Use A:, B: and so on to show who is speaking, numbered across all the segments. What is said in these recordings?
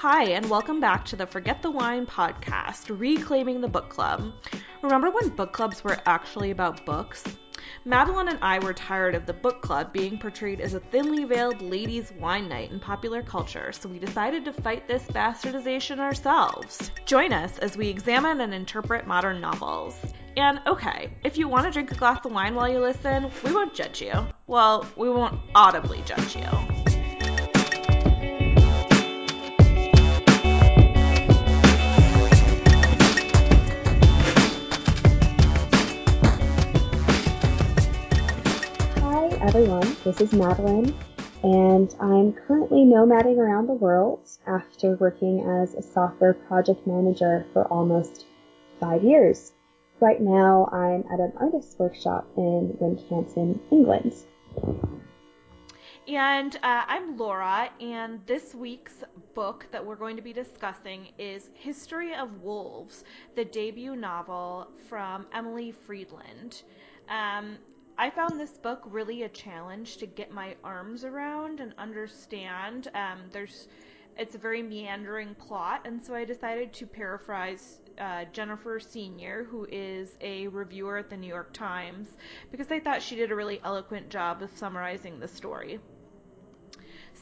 A: Hi, and welcome back to the Forget the Wine podcast, Reclaiming the Book Club. Remember when book clubs were actually about books? Madeline and I were tired of the book club being portrayed as a thinly veiled ladies' wine night in popular culture, so we decided to fight this bastardization ourselves. Join us as we examine and interpret modern novels. And okay, if you want to drink a glass of wine while you listen, we won't judge you. Well, we won't audibly judge you.
B: Everyone, this is Madeline, and I'm currently nomading around the world after working as a software project manager for almost five years. Right now, I'm at an artist workshop in Wincanton, England.
A: And uh, I'm Laura, and this week's book that we're going to be discussing is History of Wolves, the debut novel from Emily Fridlund. Um, I found this book really a challenge to get my arms around and understand. Um, there's, it's a very meandering plot, and so I decided to paraphrase uh, Jennifer Senior, who is a reviewer at the New York Times, because I thought she did a really eloquent job of summarizing the story.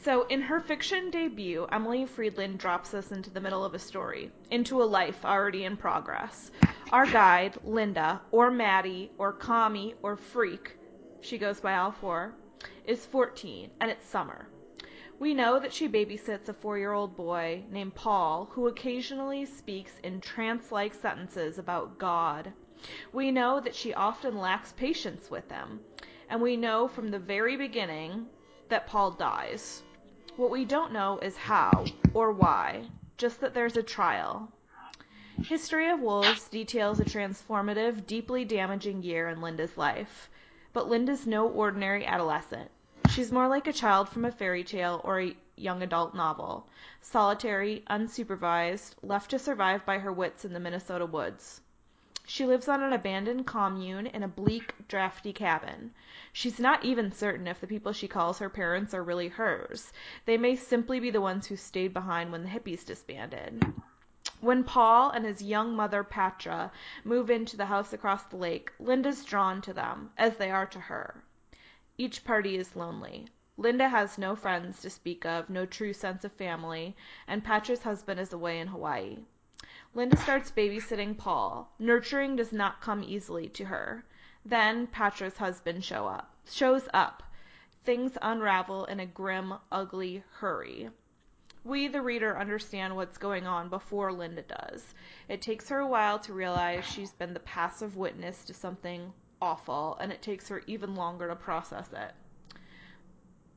A: So, in her fiction debut, Emily Fridlund drops us into the middle of a story, into a life already in progress. Our guide, Linda, or Maddie, or Commie, or Freak, she goes by all four, is 14, and it's summer. We know that she babysits a four year old boy named Paul who occasionally speaks in trance like sentences about God. We know that she often lacks patience with him. And we know from the very beginning that Paul dies. What we don't know is how or why, just that there's a trial. History of Wolves details a transformative, deeply damaging year in Linda's life. But Linda's no ordinary adolescent. She's more like a child from a fairy tale or a young adult novel, solitary, unsupervised, left to survive by her wits in the Minnesota woods. She lives on an abandoned commune in a bleak, drafty cabin. She's not even certain if the people she calls her parents are really hers. They may simply be the ones who stayed behind when the hippies disbanded. When Paul and his young mother Patra move into the house across the lake, Linda's drawn to them, as they are to her. Each party is lonely. Linda has no friends to speak of, no true sense of family, and Patra's husband is away in Hawaii. Linda starts babysitting Paul. Nurturing does not come easily to her. Then Patra's husband shows up. Things unravel in a grim, ugly hurry. We, the reader, understand what's going on before Linda does. It takes her a while to realize she's been the passive witness to something awful, and it takes her even longer to process it.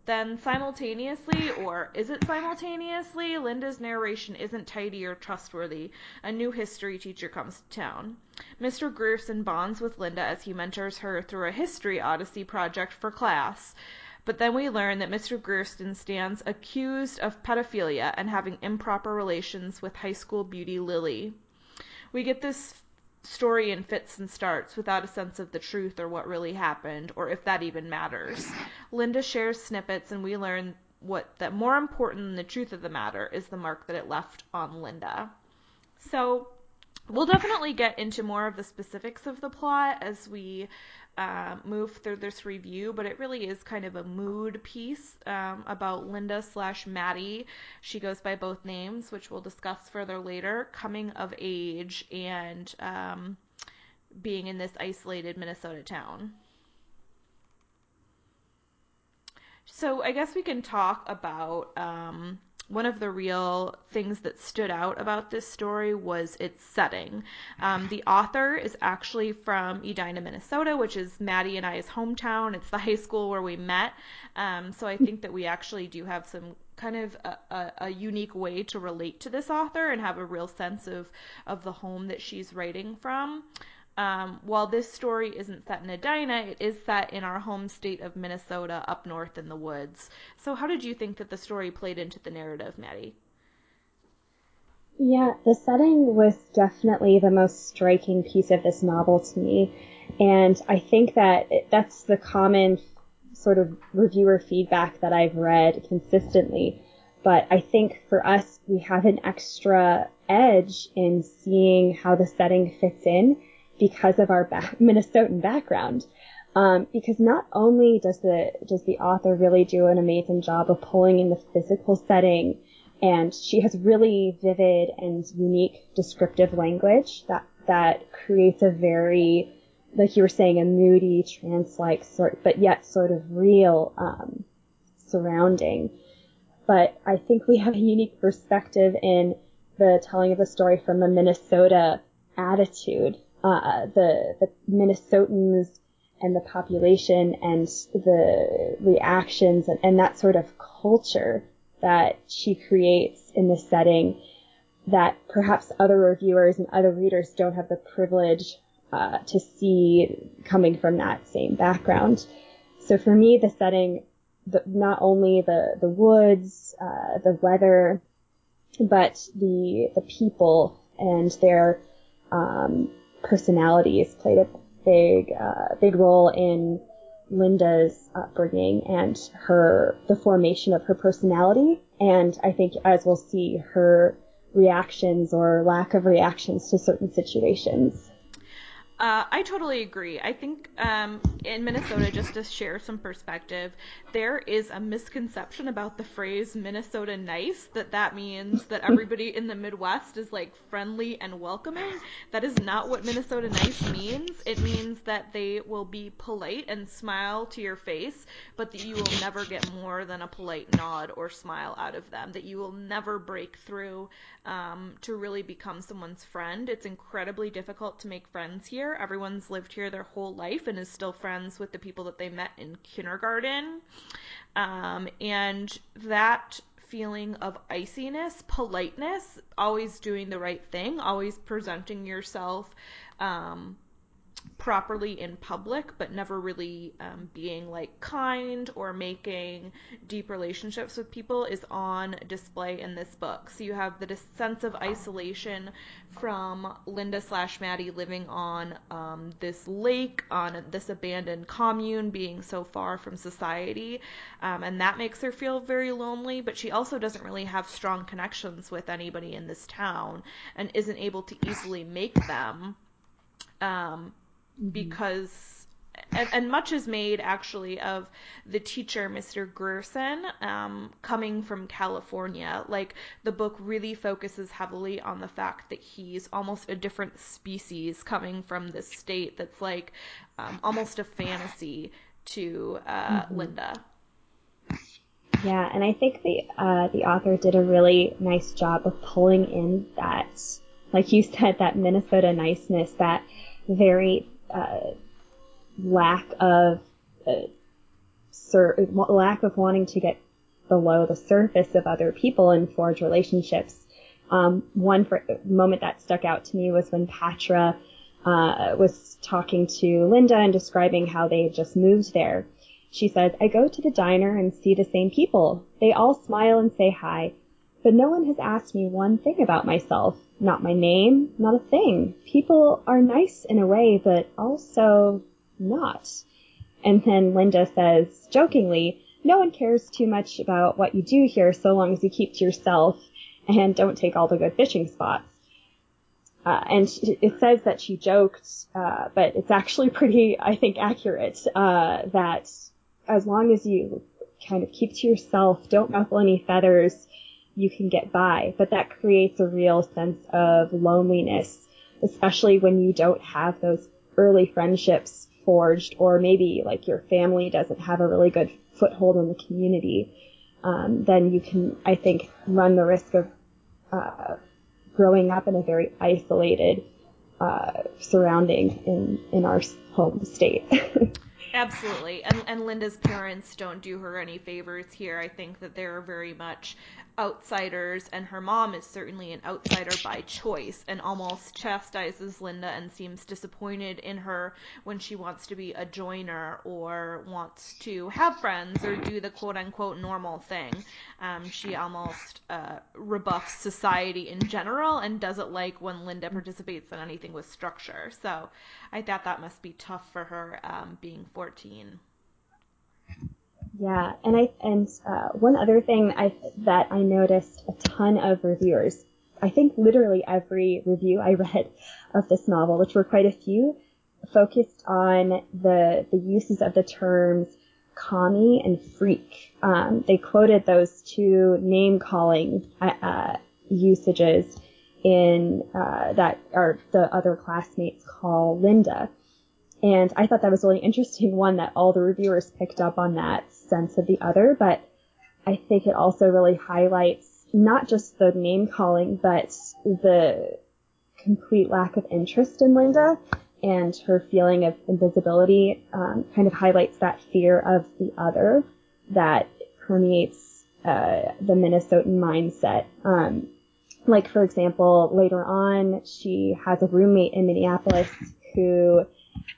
A: Then, simultaneously, or is it simultaneously, Linda's narration isn't tidy or trustworthy. A new history teacher comes to town. Mr. Grierson bonds with Linda as he mentors her through a history odyssey project for class. But then we learn that Mr. Grierson stands accused of pedophilia and having improper relations with high school beauty Lily. We get this story in fits and starts without a sense of the truth or what really happened or if that even matters. Linda shares snippets and we learn what that more important than the truth of the matter is the mark that it left on Linda. So we'll definitely get into more of the specifics of the plot as we uh, move through this review, but it really is kind of a mood piece um, about Linda slash Maddie. She goes by both names, which we'll discuss further later. Coming of age and um, being in this isolated Minnesota town. So I guess we can talk about um, one of the real things that stood out about this story was its setting. Um, the author is actually from Edina, Minnesota, which is Maddie and I's hometown. It's the high school where we met. Um, so I think that we actually do have some kind of a, a, a, unique way to relate to this author and have a real sense of, of the home that she's writing from. Um, while this story isn't set in Edina, it is set in our home state of Minnesota up north in the woods. So, how did you think that the story played into the narrative, Maddie?
B: Yeah, the setting was definitely the most striking piece of this novel to me. And I think that that's the common sort of reviewer feedback that I've read consistently but I think for us, we have an extra edge in seeing how the setting fits in because of our back, Minnesotan background. Um, because not only does the does the author really do an amazing job of pulling in the physical setting, and she has really vivid and unique descriptive language that that creates a very like you were saying a moody trance-like sort, but yet sort of real um, surrounding. But I think we have a unique perspective in the telling of the story from the Minnesota attitude. Uh, the the Minnesotans and the population and the reactions and, and that sort of culture that she creates in this setting that perhaps other reviewers and other readers don't have the privilege uh, to see coming from that same background. So for me, the setting, the, not only the the woods, uh, the weather, but the the people and their um, personalities played a big uh, big role in Linda's upbringing and her the formation of her personality. And I think as we'll see, her reactions or lack of reactions to certain situations.
A: Uh, I totally agree. I think um, in Minnesota, just to share some perspective, there is a misconception about the phrase Minnesota nice that that means that everybody in the Midwest is like friendly and welcoming. That is not what Minnesota nice means. It means that they will be polite and smile to your face, but that you will never get more than a polite nod or smile out of them. That you will never break through um, to really become someone's friend. It's incredibly difficult to make friends here Everyone's lived here their whole life and is still friends with the people that they met in kindergarten. Um, and that feeling of iciness, politeness, always doing the right thing, always presenting yourself um, properly in public, but never really um, being like kind or making deep relationships with people is on display in this book. So you have the sense of isolation from Linda slash Maddie living on um, this lake, on this abandoned commune, being so far from society. Um, and that makes her feel very lonely, but she also doesn't really have strong connections with anybody in this town and isn't able to easily make them. Um, mm-hmm. because and, and, much is made actually of the teacher, Mr. Grierson, um, coming from California. Like the book really focuses heavily on the fact that he's almost a different species coming from this state that's like um, almost a fantasy to uh, mm-hmm. Linda.
B: Yeah, and I think the uh, the author did a really nice job of pulling in that, like you said, that Minnesota niceness, that very uh, lack of uh, sur- lack of wanting to get below the surface of other people and forge relationships. Um, one for, moment that stuck out to me was when Patra uh, was talking to Linda and describing how they had just moved there. She said, I go to the diner and see the same people. They all smile and say hi, but no one has asked me one thing about myself. Not my name, not a thing. People are nice in a way, but also not. And then Linda says, jokingly, no one cares too much about what you do here so long as you keep to yourself and don't take all the good fishing spots. Uh, and it says that she joked, uh, but it's actually pretty, I think, accurate, uh, that as long as you kind of keep to yourself, don't ruffle any feathers, you can get by. But that creates a real sense of loneliness, especially when you don't have those early friendships forged, or maybe like your family doesn't have a really good foothold in the community, um, then you can, I think, run the risk of uh, growing up in a very isolated uh, surrounding in in our home state.
A: Absolutely. And, and Linda's parents don't do her any favors here. I think that they're very much outsiders, and her mom is certainly an outsider by choice and almost chastises Linda and seems disappointed in her when she wants to be a joiner or wants to have friends or do the quote unquote normal thing. Um, she almost uh, rebuffs society in general and doesn't like when Linda participates in anything with structure. So I thought that must be tough for her um, being 14.
B: Yeah, and I and uh, one other thing I that I noticed a ton of reviewers. I think literally every review I read of this novel, which were quite a few, focused on the the uses of the terms commie and freak. Um, they quoted those two name calling uh, uh, usages in uh, that are the other classmates call Linda. And I thought that was really interesting. One that all the reviewers picked up on that sense of the other, but I think it also really highlights not just the name calling, but the complete lack of interest in Linda and her feeling of invisibility um, kind of highlights that fear of the other that permeates uh, the Minnesotan mindset. Um, like, for example, later on, she has a roommate in Minneapolis who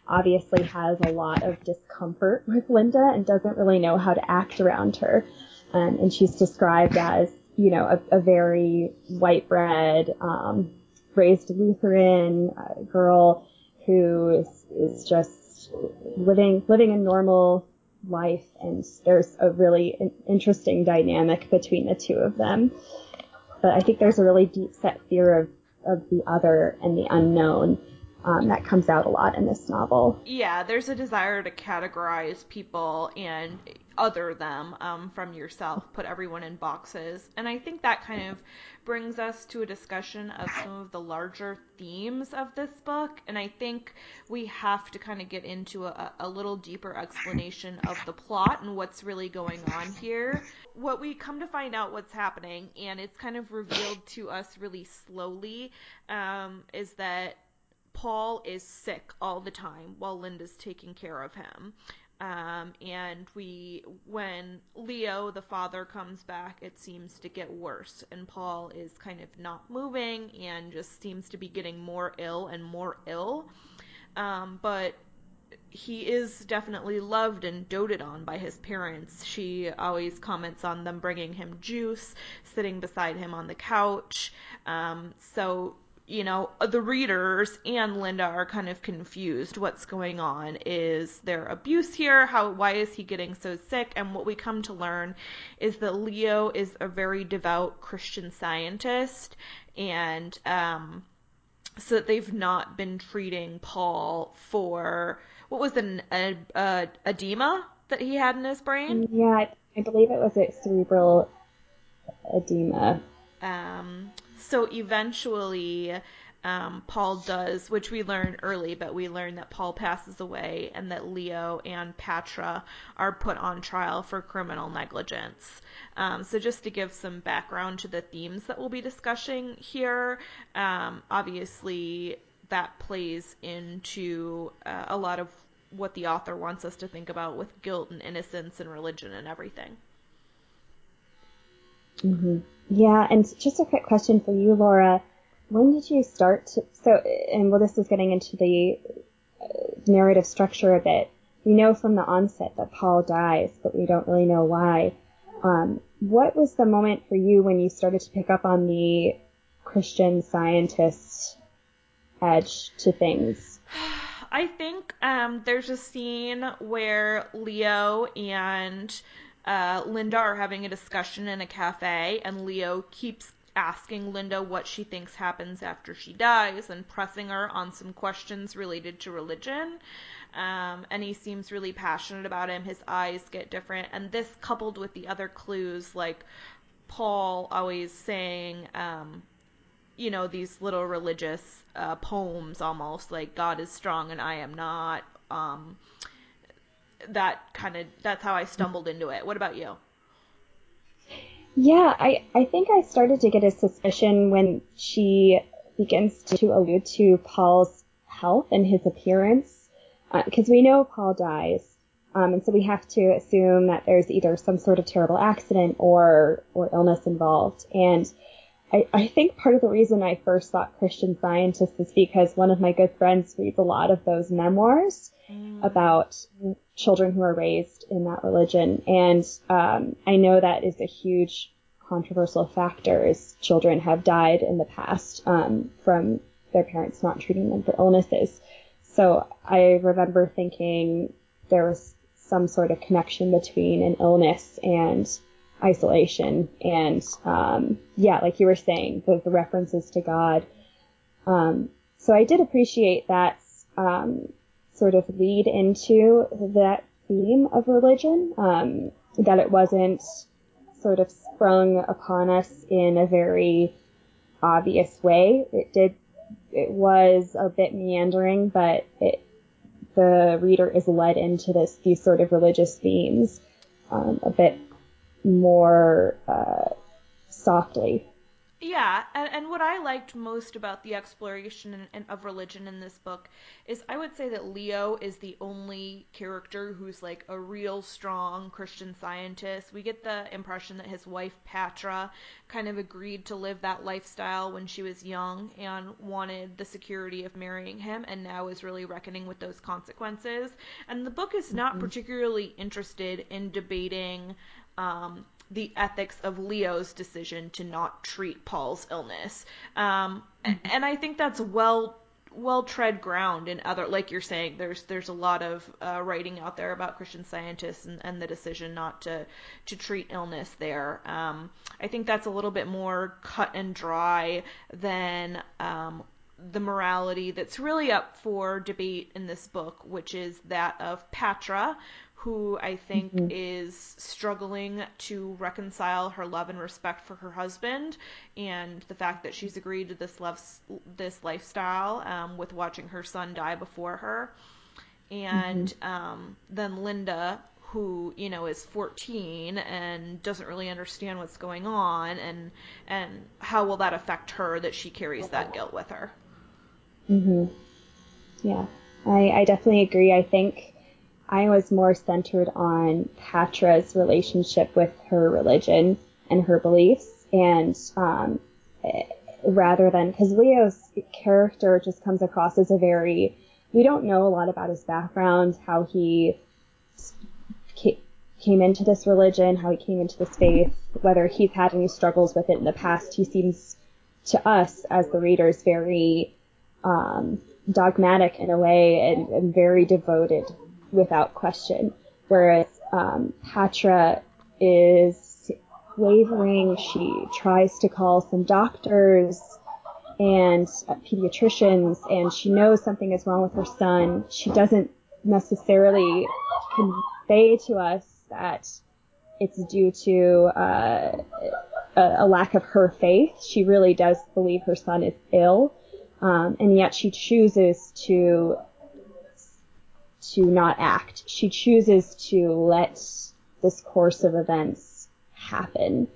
B: obviously has a lot of discomfort with Linda and doesn't really know how to act around her. Um, and she's described as, you know, a, a very white bread, um, raised Lutheran uh, girl who is, is just living living a normal life, and there's a really interesting dynamic between the two of them. But I think there's a really deep set fear of of the other and the unknown um, that comes out a lot in this novel.
A: Yeah, there's a desire to categorize people and other them um, from yourself, put everyone in boxes. And I think that kind of brings us to a discussion of some of the larger themes of this book. And I think we have to kind of get into a, a little deeper explanation of the plot and what's really going on here. What we come to find out what's happening, and it's kind of revealed to us really slowly, um, is that Paul is sick all the time while Linda's taking care of him. Um, and we, when Leo, the father, comes back, it seems to get worse, and Paul is kind of not moving and just seems to be getting more ill and more ill. Um, but he is definitely loved and doted on by his parents. She always comments on them bringing him juice, sitting beside him on the couch. Um, so you know, the readers and Linda are kind of confused. What's going on? Is there abuse here? How why is he getting so sick? And what we come to learn is that Leo is a very devout Christian scientist and um so that they've not been treating Paul for what was an a, a, edema that he had in his brain?
B: Yeah, I believe it was a cerebral edema.
A: Um so eventually, um, Paul does, which we learn early, but we learn that Paul passes away and that Leo and Patra are put on trial for criminal negligence. Um, so just to give some background to the themes that we'll be discussing here, um, obviously that plays into uh, a lot of what the author wants us to think about with guilt and innocence and religion and everything.
B: Mm-hmm. Yeah, and just a quick question for you, Laura. When did you start to, so, and well, this is getting into the uh, narrative structure a bit. We know from the onset that Paul dies, but we don't really know why. Um, what was the moment for you when you started to pick up on the Christian scientist edge to things?
A: I think um, there's a scene where Leo and uh, Linda are having a discussion in a cafe, and Leo keeps asking Linda what she thinks happens after she dies and pressing her on some questions related to religion. Um, and he seems really passionate about him. His eyes get different. And this, coupled with the other clues, like Paul always saying, um, you know, these little religious uh, poems almost, like God is strong and I am not. Um, that kind of that's how I stumbled into it. What about you?
B: Yeah, I I think I started to get a suspicion when she begins to allude to Paul's health and his appearance, because uh, we know Paul dies, um, and so we have to assume that there's either some sort of terrible accident or or illness involved. And I, I think part of the reason I first thought Christian Scientist is because one of my good friends reads a lot of those memoirs mm. about children who are raised in that religion. And um, I know that is a huge controversial factor as children have died in the past um, from their parents not treating them for illnesses. So I remember thinking there was some sort of connection between an illness and isolation. And um, yeah, like you were saying, the, the references to God. Um, so I did appreciate that um, sort of lead into that theme of religion, um, that it wasn't sort of sprung upon us in a very obvious way. It did, it was a bit meandering, but it, the reader is led into this, these sort of religious themes, um, a bit more, uh, softly.
A: Yeah, and, and what I liked most about the exploration of religion in this book is I would say that Leo is the only character who's like a real strong Christian scientist. We get the impression that his wife Patra kind of agreed to live that lifestyle when she was young and wanted the security of marrying him, and now is really reckoning with those consequences. And the book is not mm-hmm. particularly interested in debating. Um, the ethics of Leo's decision to not treat Paul's illness. Um, mm-hmm. and I think that's well well tread ground in other like you're saying there's there's a lot of uh, writing out there about christian scientists and, and the decision not to to treat illness there um, i think that's a little bit more cut and dry than um, the morality that's really up for debate in this book which is that of patra who I think mm-hmm. is struggling to reconcile her love and respect for her husband and the fact that she's agreed to this love, this lifestyle um, with watching her son die before her. And mm-hmm. um, then Linda, who you know is 14 and doesn't really understand what's going on and and how will that affect her that she carries that guilt with her
B: mhm yeah i i definitely agree i think I was more centered on Patra's relationship with her religion and her beliefs, and um, rather than because Leo's character just comes across as a very we don't know a lot about his background, how he came into this religion, how he came into this faith, whether he's had any struggles with it in the past. He seems to us as the readers very um, dogmatic in a way and, and very devoted without question. Whereas um, Patra is wavering. She tries to call some doctors and uh, pediatricians, and she knows something is wrong with her son. She doesn't necessarily convey to us that it's due to uh, a, a, lack of her faith. She really does believe her son is ill, um, and yet she chooses to to not act. She chooses to let this course of events happen,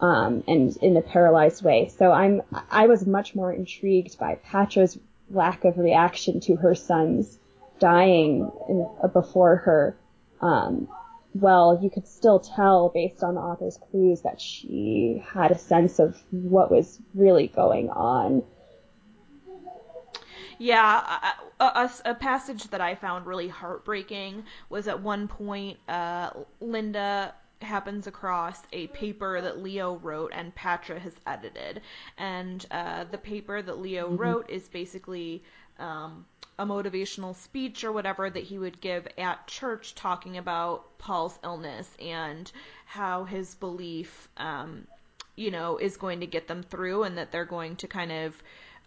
B: um, and in a paralyzed way. So I'm, I was much more intrigued by Patra's lack of reaction to her son's dying in, uh, before her. Um, well, you could still tell based on the author's clues that she had a sense of what was really going on.
A: Yeah, a, a, a, passage that I found really heartbreaking was at one point uh, Linda happens across a paper that Leo wrote and Patra has edited. And uh, the paper that Leo mm-hmm. wrote is basically um, a motivational speech or whatever that he would give at church talking about Paul's illness and how his belief, um, you know, is going to get them through and that they're going to kind of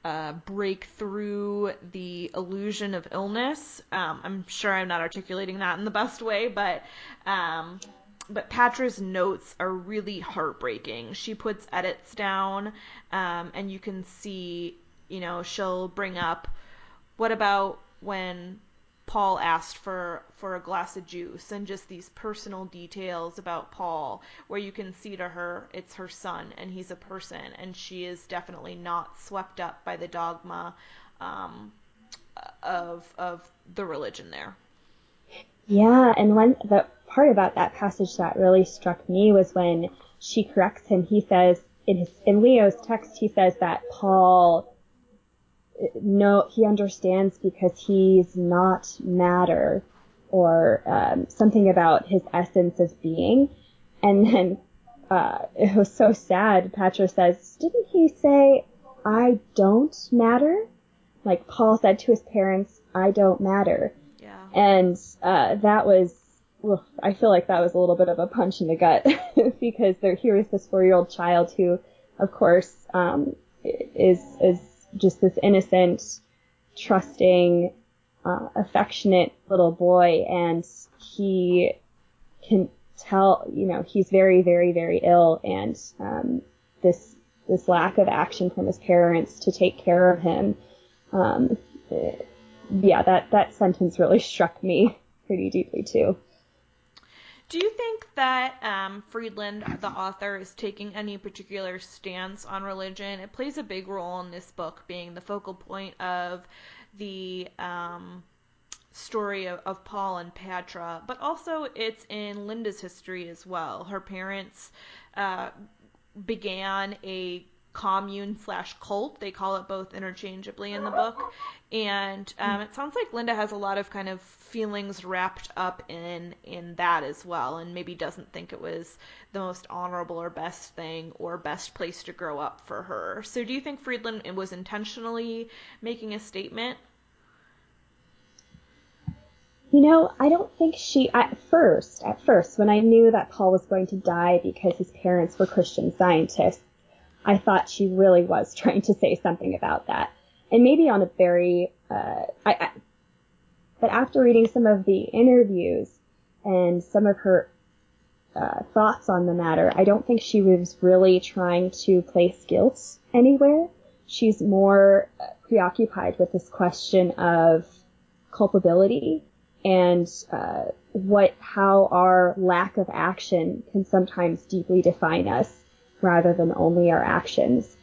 A: uh, break through the illusion of illness. Um, I'm sure I'm not articulating that in the best way, but um, but Patra's notes are really heartbreaking. She puts edits down, um, and you can see, you know, she'll bring up, what about when Paul asked for for a glass of juice and just these personal details about Paul where you can see to her it's her son and he's a person and she is definitely not swept up by the dogma um, of of the religion there.
B: Yeah, and when the part about that passage that really struck me was when she corrects him. He says in his in Leo's text he says that Paul no, he understands because he's not matter or um, something about his essence of being. And then uh, it was so sad. Patra says, didn't he say, I don't matter? Like Paul said to his parents, I don't matter.
A: Yeah.
B: And uh, that was well, I feel like that was a little bit of a punch in the gut because there here is this four year old child who, of course, um, is is just this innocent, trusting, uh, affectionate little boy, and he can tell, you know, he's very, very, very ill, and um, this this lack of action from his parents to take care of him. Um, yeah, that that sentence really struck me pretty deeply too.
A: Do you think that um, Fridlund, the author, is taking any particular stance on religion? It plays a big role in this book, being the focal point of the um, story of, of, Paul and Patra, but also it's in Linda's history as well. Her parents uh, began a commune slash cult. They call it both interchangeably in the book. And um, it sounds like Linda has a lot of kind of feelings wrapped up in in that as well, and maybe doesn't think it was the most honorable or best thing or best place to grow up for her. So, do you think Fridlund was intentionally making a statement?
B: You know, I don't think she at first, at first, when I knew that Paul was going to die because his parents were Christian scientists, I thought she really was trying to say something about that. And maybe on a very, uh, I, I, but after reading some of the interviews and some of her uh, thoughts on the matter, I don't think she was really trying to place guilt anywhere. She's more preoccupied with this question of culpability and uh, what how our lack of action can sometimes deeply define us rather than only our actions.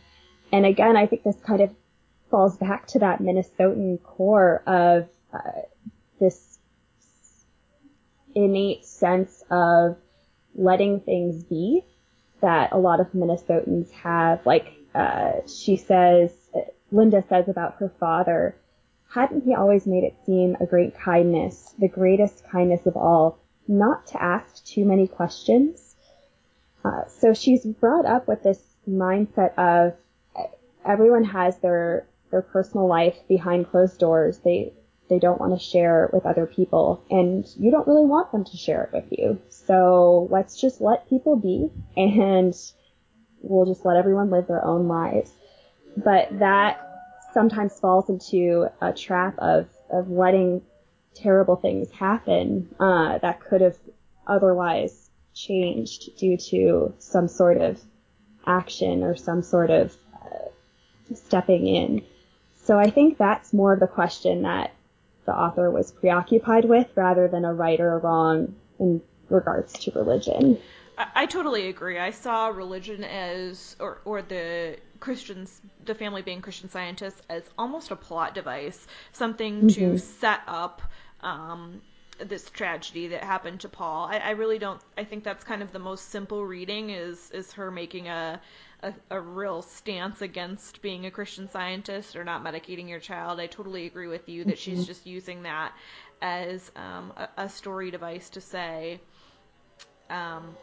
B: And again, I think this kind of falls back to that Minnesotan core of uh, this innate sense of letting things be that a lot of Minnesotans have. Like uh, she says, Linda says about her father, hadn't he always made it seem a great kindness, the greatest kindness of all, not to ask too many questions? Uh, so she's brought up with this mindset of everyone has their their personal life behind closed doors. They they don't want to share it with other people, and you don't really want them to share it with you. So let's just let people be, and we'll just let everyone live their own lives. But that sometimes falls into a trap of of letting terrible things happen uh, that could have otherwise changed due to some sort of action or some sort of uh, stepping in. So I think that's more of the question that the author was preoccupied with rather than a right or a wrong in regards to religion.
A: I, I totally agree. I saw religion as, or, or the Christians, the family being Christian scientists, as almost a plot device, something mm-hmm. to set up um, this tragedy that happened to Paul. I, I, really don't. I think that's kind of the most simple reading is is her making a, a, a real stance against being a Christian scientist or not medicating your child. I totally agree with you that mm-hmm. she's just using that as um, a, a, story device to say. Um,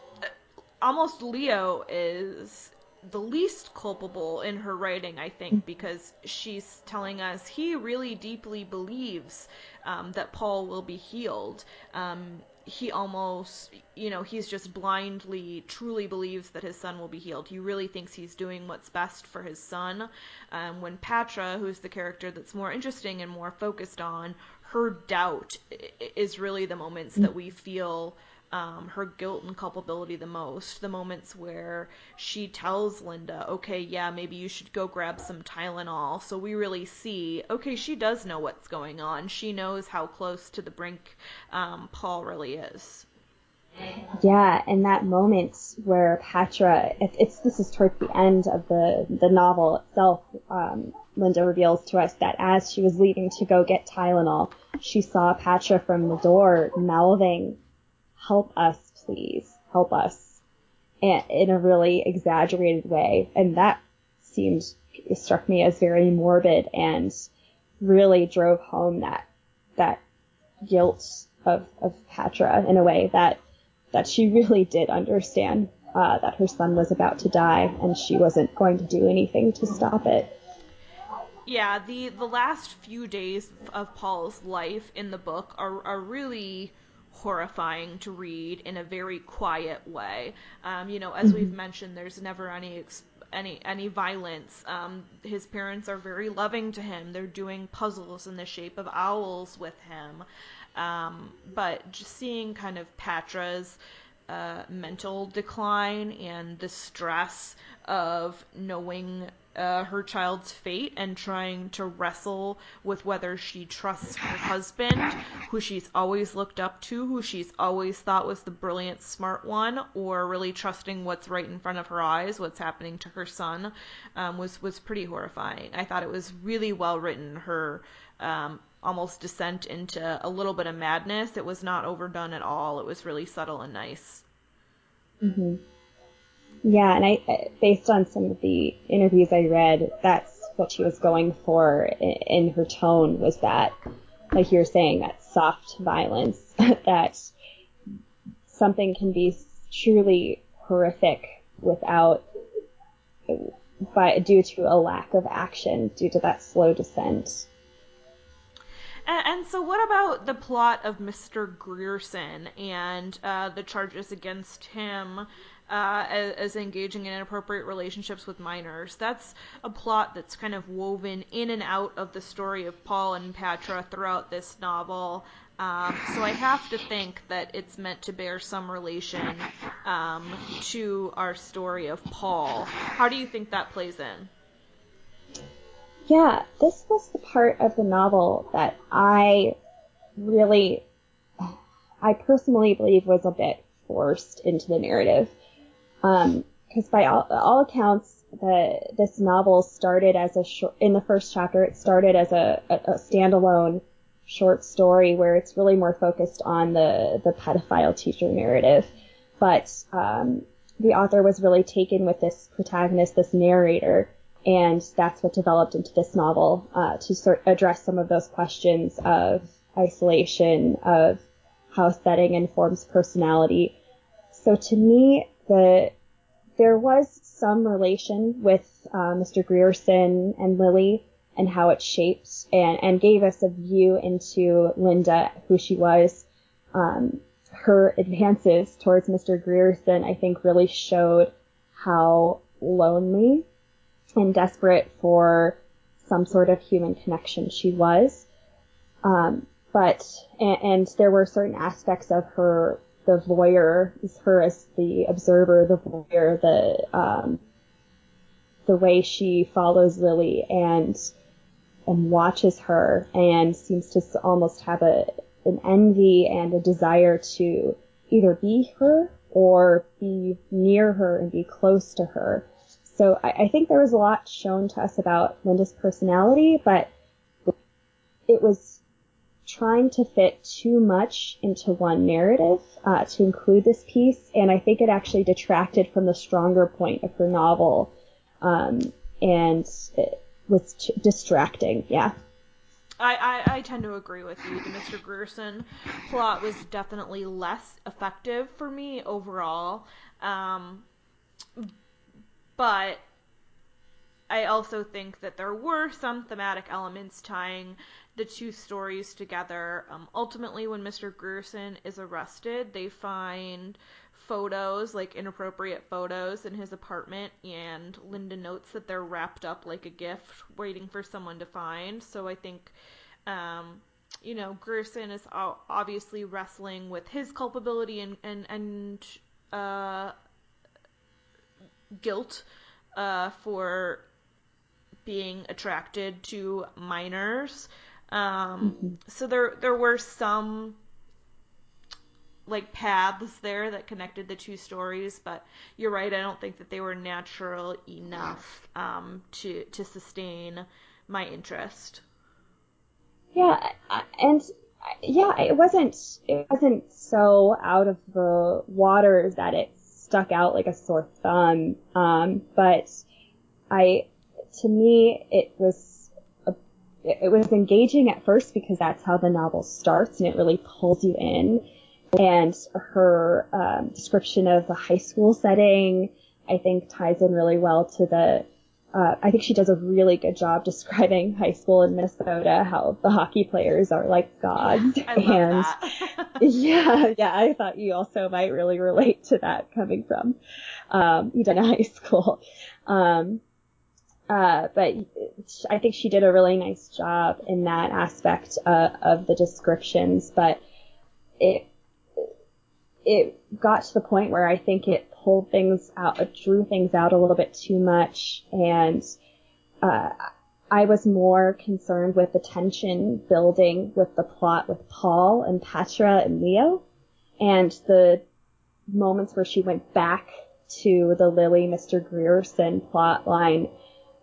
A: almost Leo is the least culpable in her writing, I think, mm. because she's telling us he really deeply believes um, that Paul will be healed. Um, he almost, you know, he's just blindly, truly believes that his son will be healed. He really thinks he's doing what's best for his son. Um, when Patra, who's the character that's more interesting and more focused on, her doubt is really the moments that we feel um, her guilt and culpability the most. The moments where she tells Linda, okay, yeah, maybe you should go grab some Tylenol. So we really see, okay, she does know what's going on. She knows how close to the brink um, Paul really is.
B: Yeah, and that moment where Patra, it, it's this is towards the end of the the novel itself. Um, Linda reveals to us that as she was leaving to go get Tylenol, she saw Patra from the door mouthing help us, please, help us, and in a really exaggerated way. And that seemed, struck me as very morbid and really drove home that, that guilt of, of Patra in a way that, that she really did understand uh, that her son was about to die and she wasn't going to do anything to stop it.
A: Yeah, the the last few days of Paul's life in the book are are really horrifying to read in a very quiet way. Um, you know, as mm-hmm. we've mentioned, there's never any ex- any any violence. Um, his parents are very loving to him. They're doing puzzles in the shape of owls with him. Um, but just seeing kind of Patra's uh, mental decline and the stress of knowing uh, her child's fate and trying to wrestle with whether she trusts her husband, who she's always looked up to, who she's always thought was the brilliant, smart one, or really trusting what's right in front of her eyes, what's happening to her son, um, was was pretty horrifying. I thought it was really well written. Her um, almost descent into a little bit of madness. It was not overdone at all. It was really subtle and nice.
B: Mm-hmm. Yeah, and I, based on some of the interviews I read, that's what she was going for in, in her tone was that, like you're saying, that soft violence, that something can be truly horrific without, by due to a lack of action, due to that slow descent.
A: And, and, so, what about the plot of Mr. Grierson and uh, the charges against him uh, as, as, engaging in inappropriate relationships with minors? That's a plot that's kind of woven in and out of the story of Paul and Patra throughout this novel. Um, so I have to think that it's meant to bear some relation um, to our story of Paul. How do you think that plays in?
B: Yeah, this was the part of the novel that I really, I personally believe was a bit forced into the narrative. Because um, by all, all accounts, the this novel started as a short. In the first chapter, it started as a, a, a standalone short story where it's really more focused on the the pedophile teacher narrative. But um, the author was really taken with this protagonist, this narrator, and that's what developed into this novel uh, to sort address some of those questions of isolation, of how setting informs personality. So to me, the there was some relation with uh, Mr. Grierson and Lily and how it shaped and, and gave us a view into Linda, who she was. Um, her advances towards Mr. Grierson, I think, really showed how lonely and desperate for some sort of human connection she was. Um, but, and, and, there were certain aspects of her, the voyeur, is her as the observer, the voyeur, the, um, the way she follows Lily and, and watches her and seems to almost have a, an envy and a desire to either be her or be near her and be close to her. So I, I think there was a lot shown to us about Linda's personality, but it was trying to fit too much into one narrative uh, to include this piece, and I think it actually detracted from the stronger point of her novel, um, and it was t- distracting. Yeah.
A: I, I, I, tend to agree with you. The Mr. Grierson plot was definitely less effective for me overall. Um, but I also think that there were some thematic elements tying the two stories together. Um, ultimately, when Mr. Grierson is arrested, they find photos, like inappropriate photos, in his apartment, and Linda notes that they're wrapped up like a gift, waiting for someone to find. So I think, um, you know, Grierson is obviously wrestling with his culpability and and and uh, guilt uh, for being attracted to minors. Um, mm-hmm. So there there were some like paths there that connected the two stories, but you're right. I don't think that they were natural enough um, to to sustain my interest.
B: Yeah, and yeah, it wasn't it wasn't so out of the water that it stuck out like a sore thumb. Um, but I, to me, it was it was engaging at first because that's how the novel starts and it really pulls you in. And her um, description of the high school setting, I think, ties in really well to the uh, I think she does a really good job describing high school in Minnesota, how the hockey players are like gods. And yeah, yeah, I thought you also might really relate to that coming from um, Edina High School. Um, uh, but I think she did a really nice job in that aspect uh, of the descriptions. But it it got to the point where I think it pulled things out, it drew things out a little bit too much, and uh, I was more concerned with the tension building with the plot with Paul and Patra and Leo, and the moments where she went back to the Lily Mr. Grierson plot line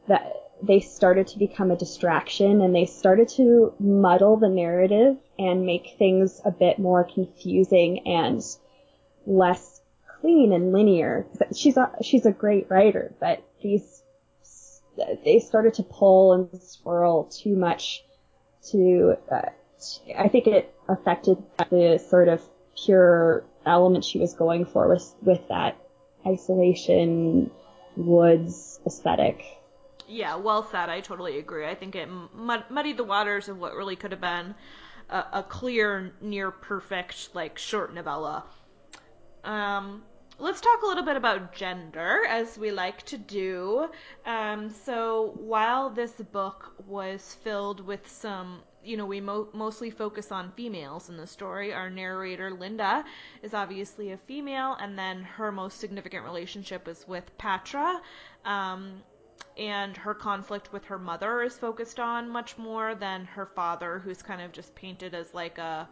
B: that they started to become a distraction and they started to muddle the narrative and make things a bit more confusing and less clean and linear. She's a, she's a great writer, but these they started to pull and swirl too much to uh, I think it affected the sort of pure element she was going for with with that isolation woods aesthetic.
A: Yeah, well said. I totally agree. I think it mud- muddied the waters of what really could have been a, a clear, near perfect, like short novella. Um, let's talk a little bit about gender, as we like to do. Um, so while this book was filled with some you know, we mo- mostly focus on females in the story. Our narrator, Linda, is obviously a female, and then her most significant relationship is with Patra. Um, and her conflict with her mother is focused on much more than her father, who's kind of just painted as like a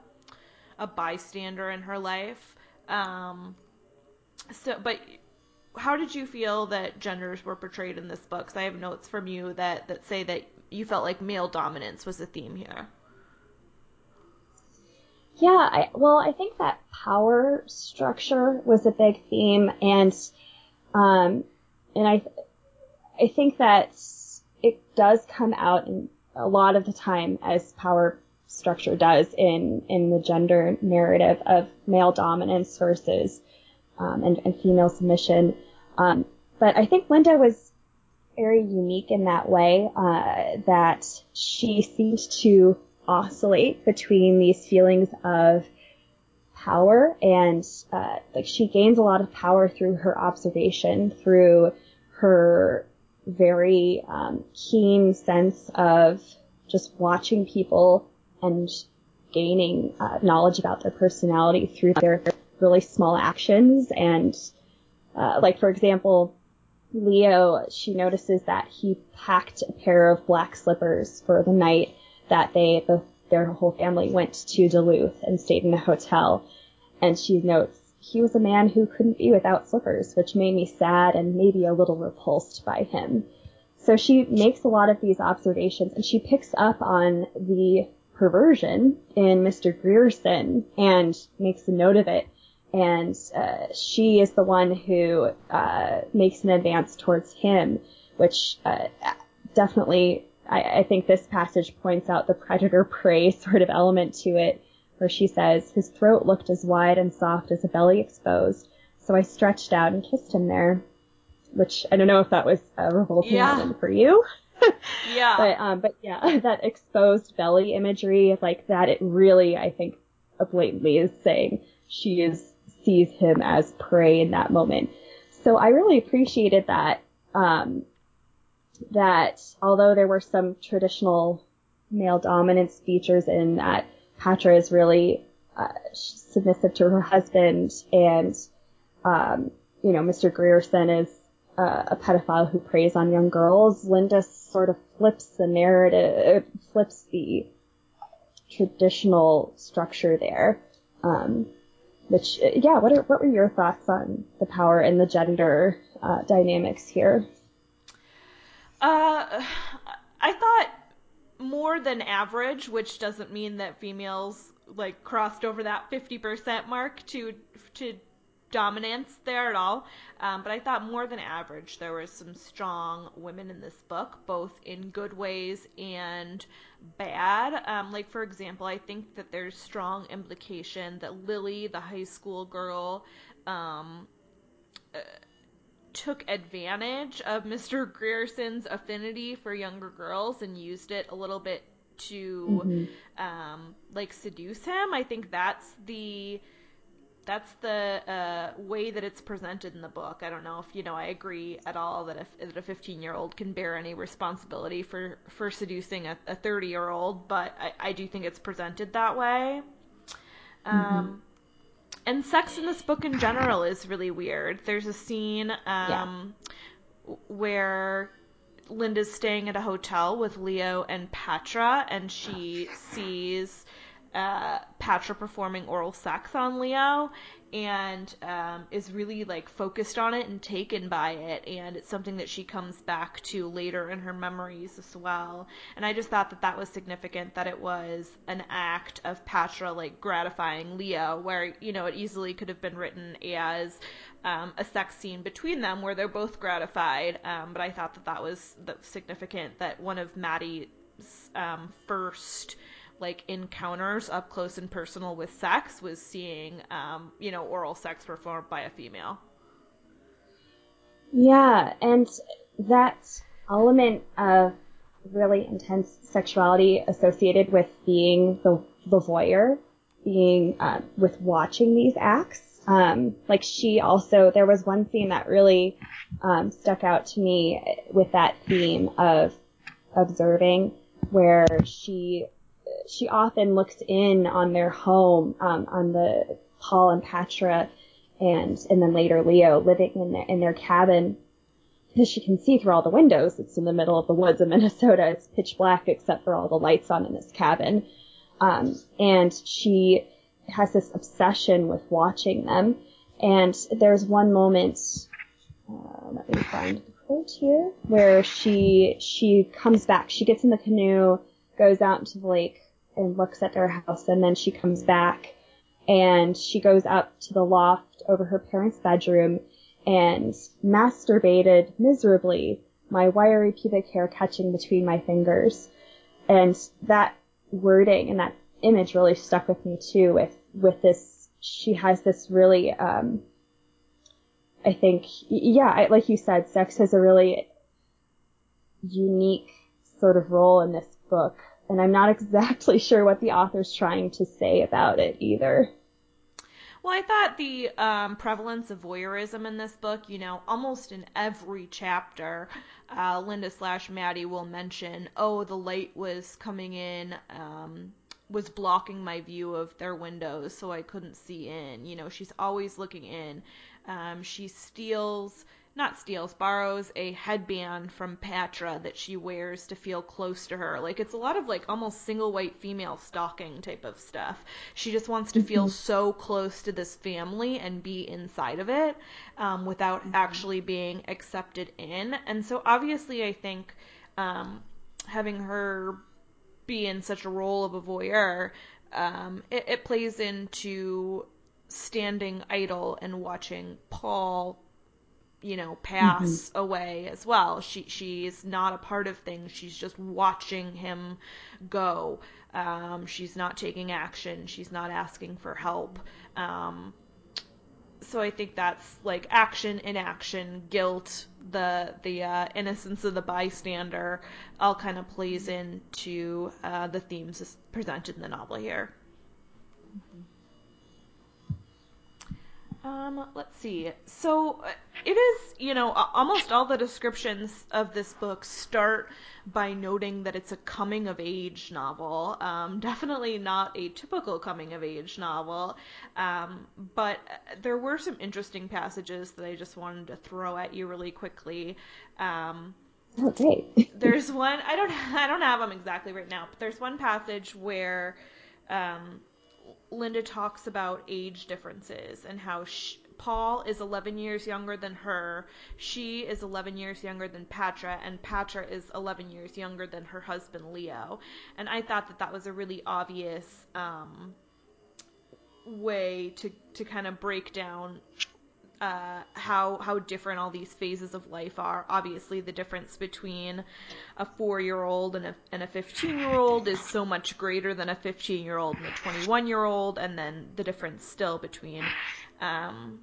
A: a bystander in her life. Um, so, but how did you feel that genders were portrayed in this book? Because I have notes from you that that say that you felt like male dominance was a theme here.
B: Yeah, I, well, I think that power structure was a big theme, and um, and I I think that it does come out in a lot of the time as power structure does in in the gender narrative of male dominance versus um, and, and, female submission. Um, but I think Linda was very unique in that way uh, that she seemed to oscillate between these feelings of power and uh, like she gains a lot of power through her observation, through her very um, keen sense of just watching people and gaining uh, knowledge about their personality through their really small actions. And uh, like for example, Leo, she notices that he packed a pair of black slippers for the night that they, the, their whole family went to Duluth and stayed in a hotel. And she notes he was a man who couldn't be without slippers, which made me sad and maybe a little repulsed by him. So she makes a lot of these observations and she picks up on the perversion in Mr. Grierson and makes a note of it. And uh, she is the one who uh, makes an advance towards him, which uh, definitely I, I think this passage points out the predator prey sort of element to it, where she says, His throat looked as wide and soft as a belly exposed, so I stretched out and kissed him there. Which I don't know if that was a revolting
A: yeah.
B: moment for you.
A: yeah.
B: But um, but yeah, that exposed belly imagery, like that, it really, I think, blatantly is saying she is sees him as prey in that moment. So I really appreciated that. Um, that although there were some traditional male dominance features in that, Patra is really uh, submissive to her husband, and um, you know, Mr. Grierson is uh, a pedophile who preys on young girls. Linda sort of flips the narrative, flips the traditional structure there. Um, which, yeah, what are, what were your thoughts on the power and the gender uh, dynamics here?
A: Uh, I thought more than average, which doesn't mean that females like crossed over that 50% mark to to dominance there at all. Um, but I thought more than average. There were some strong women in this book, both in good ways and bad. Um, like for example, I think that there's strong implication that Lily, the high school girl, um, uh, took advantage of Mr. Grierson's affinity for younger girls and used it a little bit to mm-hmm. um, like seduce him. I think that's the that's the uh, way that it's presented in the book. I don't know if you know I agree at all that if that a 15 year old can bear any responsibility for for seducing a 30 year old, but I, I do think it's presented that way. Um, mm-hmm. And sex in this book in general is really weird. There's a scene um, yeah. where Linda's staying at a hotel with Leo and Patra, and she sees uh, Patra performing oral sex on Leo and um, is really like focused on it and taken by it and it's something that she comes back to later in her memories as well. And i just thought that that was significant that it was an act of patra like gratifying leo where you know it easily could have been written as um, a sex scene between them where they're both gratified um, but i thought that that was, significant that one of maddie's um, first like encounters up close and personal with sex was seeing um, you know oral sex performed by a female.
B: Yeah and that element of really intense sexuality associated with being the, the voyeur being uh, with watching these acts um, like she also there was one scene that really um, stuck out to me with that theme of observing where she she often looks in on their home, um, on the Paul and Patra, and and then later Leo living in their in their cabin, because she can see through all the windows. It's in the middle of the woods of Minnesota. It's pitch black except for all the lights on in this cabin, um, and she has this obsession with watching them. And there's one moment. Uh, let me find the quote here where she she comes back. She gets in the canoe, goes out into the lake, and looks at their house and then she comes back and she goes up to the loft over her parents' bedroom and masturbated miserably, my wiry pubic hair catching between my fingers. And that wording and that image really stuck with me too with, with this, she has this really, um, I think, yeah, like you said, sex has a really unique sort of role in this book and I'm not exactly sure what the author's trying to say about it either.
A: Well, I thought the um, prevalence of voyeurism in this book, you know, almost in every chapter, uh, Linda slash Maddie will mention, oh, the light was coming in, um, was blocking my view of their windows, so I couldn't see in. You know, she's always looking in. Um, she steals not steals, borrows a headband from Patra that she wears to feel close to her. Like it's a lot of like almost single white female stalking type of stuff. She just wants to feel mm-hmm. so close to this family and be inside of it um, without mm-hmm. actually being accepted in. And so obviously, I think um, having her be in such a role of a voyeur, um, it, it plays into standing idle and watching Paul you know, pass mm-hmm. away as well. She she's not a part of things. She's just watching him go. Um, she's not taking action. She's not asking for help. Um, so I think that's like action, inaction, guilt, the the uh, innocence of the bystander, all kind of plays into uh, the themes presented in the novel here. Um, let's see. So uh, it is, you know, almost all the descriptions of this book start by noting that it's a coming of age novel. Um, definitely not a typical coming of age novel. Um, but there were some interesting passages that I just wanted to throw at you really quickly. Um,
B: okay.
A: there's one I don't I don't have them exactly right now, but there's one passage where um, Linda talks about age differences and how she, Paul is 11 years younger than her. She is 11 years younger than Patra, and Patra is 11 years younger than her husband Leo. And I thought that that was a really obvious um, way to to kind of break down uh, how how different all these phases of life are. Obviously, the difference between a four year old and a and a fifteen year old is so much greater than a fifteen year old and a twenty one year old, and then the difference still between um,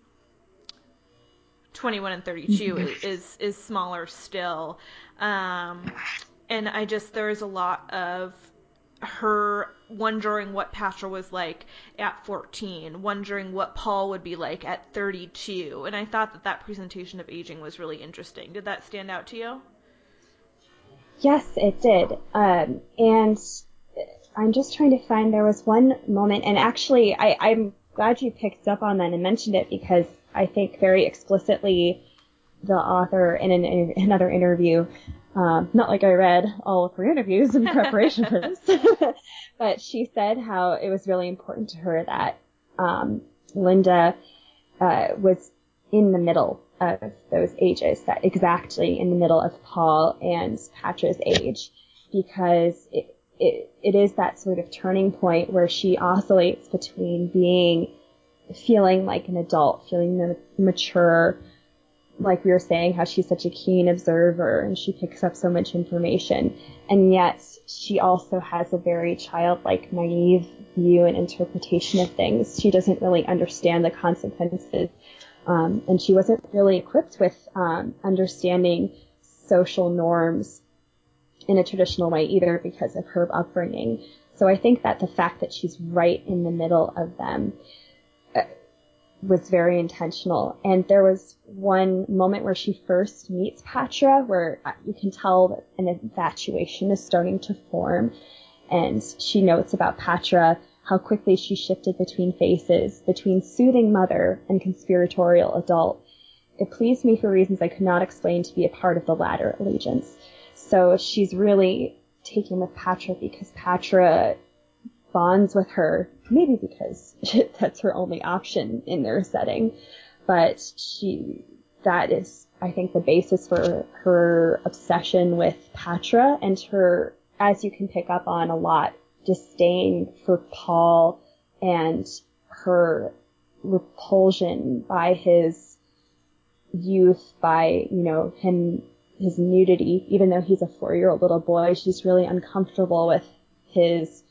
A: 21 and 32 is, is, is smaller still. Um, and I just, there's a lot of her wondering what Patra was like at 14, wondering what Paul would be like at 32. And I thought that that presentation of aging was really interesting. Did that stand out to you?
B: Yes, it did. Um, and I'm just trying to find, there was one moment, and actually, I, I'm glad you picked up on that and mentioned it because I think very explicitly the author in an, in another interview um, not like I read all of her interviews in preparation for this, but she said how it was really important to her that um, Linda uh, was in the middle of those ages, that exactly in the middle of Paul and Patra's age, because it, it, it is that sort of turning point where she oscillates between being feeling like an adult, feeling mature, like we were saying, how she's such a keen observer and she picks up so much information. And yet she also has a very childlike, naive view and interpretation of things. She doesn't really understand the consequences. Um, and she wasn't really equipped with um, understanding social norms in a traditional way either because of her upbringing. So I think that the fact that she's right in the middle of them was very intentional. And there was one moment where she first meets Patra where uh, you can tell that an infatuation is starting to form. And she notes about Patra how quickly she shifted between faces, between soothing mother and conspiratorial adult. It pleased me for reasons I could not explain to be a part of the latter allegiance. So she's really taken with Patra because Patra bonds with her, maybe because that's her only option in their setting. But she, that is, I think, the basis for her obsession with Patra and her, as you can pick up on a lot, disdain for Paul and her repulsion by his youth, by, you know, him, his nudity, even though he's a four year old little boy, she's really uncomfortable with his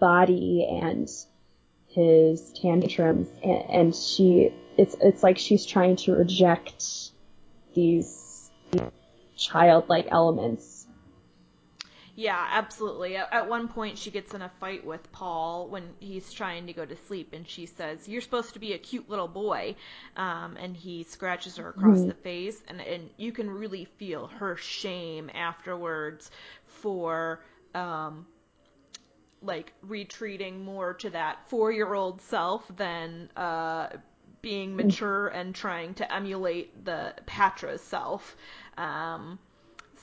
B: body and his tantrums and, and she it's it's like she's trying to reject these childlike elements
A: yeah, absolutely. At, one point, she gets in a fight with Paul when he's trying to go to sleep, and she says, "You're supposed to be a cute little boy," um, and he scratches her across mm-hmm. the face, and and you can really feel her shame afterwards for um, like retreating more to that four year old self than uh, being mature and trying to emulate the Patra's self. Um,